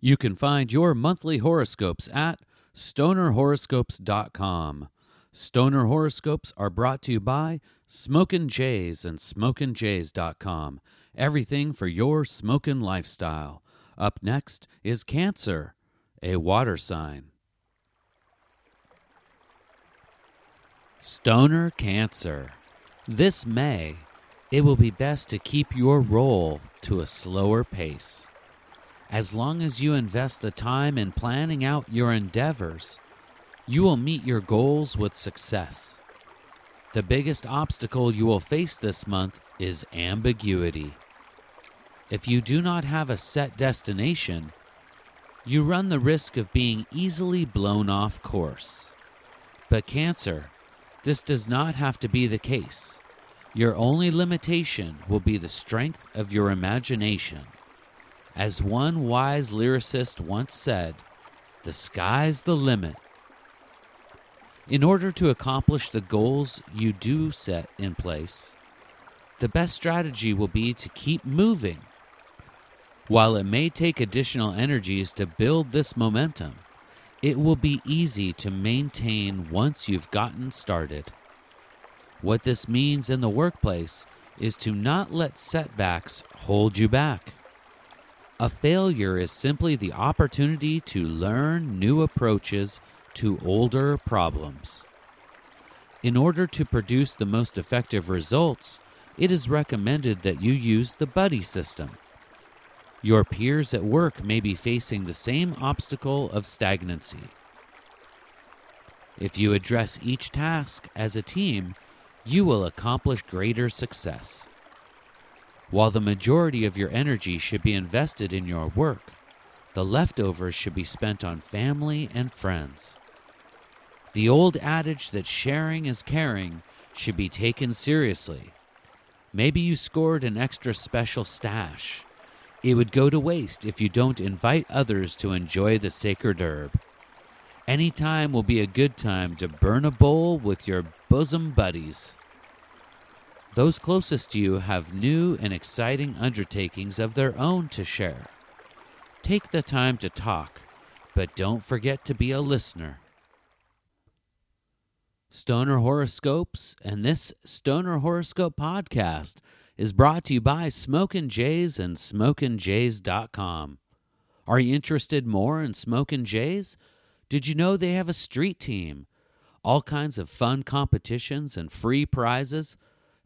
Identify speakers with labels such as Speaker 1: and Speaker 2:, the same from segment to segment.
Speaker 1: You can find your monthly horoscopes at stonerhoroscopes.com. Stoner horoscopes are brought to you by Smokin' Jays and smokinjays.com. Everything for your smokin' lifestyle. Up next is Cancer, a water sign. Stoner Cancer. This May, it will be best to keep your roll to a slower pace. As long as you invest the time in planning out your endeavors, you will meet your goals with success. The biggest obstacle you will face this month is ambiguity. If you do not have a set destination, you run the risk of being easily blown off course. But Cancer, this does not have to be the case. Your only limitation will be the strength of your imagination. As one wise lyricist once said, the sky's the limit. In order to accomplish the goals you do set in place, the best strategy will be to keep moving. While it may take additional energies to build this momentum, it will be easy to maintain once you've gotten started. What this means in the workplace is to not let setbacks hold you back. A failure is simply the opportunity to learn new approaches to older problems. In order to produce the most effective results, it is recommended that you use the buddy system. Your peers at work may be facing the same obstacle of stagnancy. If you address each task as a team, you will accomplish greater success. While the majority of your energy should be invested in your work, the leftovers should be spent on family and friends. The old adage that sharing is caring should be taken seriously. Maybe you scored an extra special stash. It would go to waste if you don't invite others to enjoy the sacred herb. Any time will be a good time to burn a bowl with your bosom buddies. Those closest to you have new and exciting undertakings of their own to share. Take the time to talk, but don't forget to be a listener. Stoner Horoscopes and this Stoner Horoscope podcast is brought to you by Smokin' Jays and SmokinJays.com. Are you interested more in Smokin' Jays? Did you know they have a street team? All kinds of fun competitions and free prizes.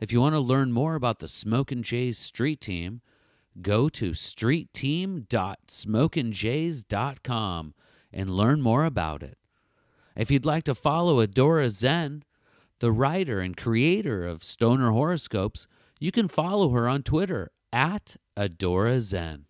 Speaker 1: If you want to learn more about the Smokin' Jays street team, go to streetteam.smokinjays.com and learn more about it. If you'd like to follow Adora Zen, the writer and creator of Stoner Horoscopes, you can follow her on Twitter at Adora Zen.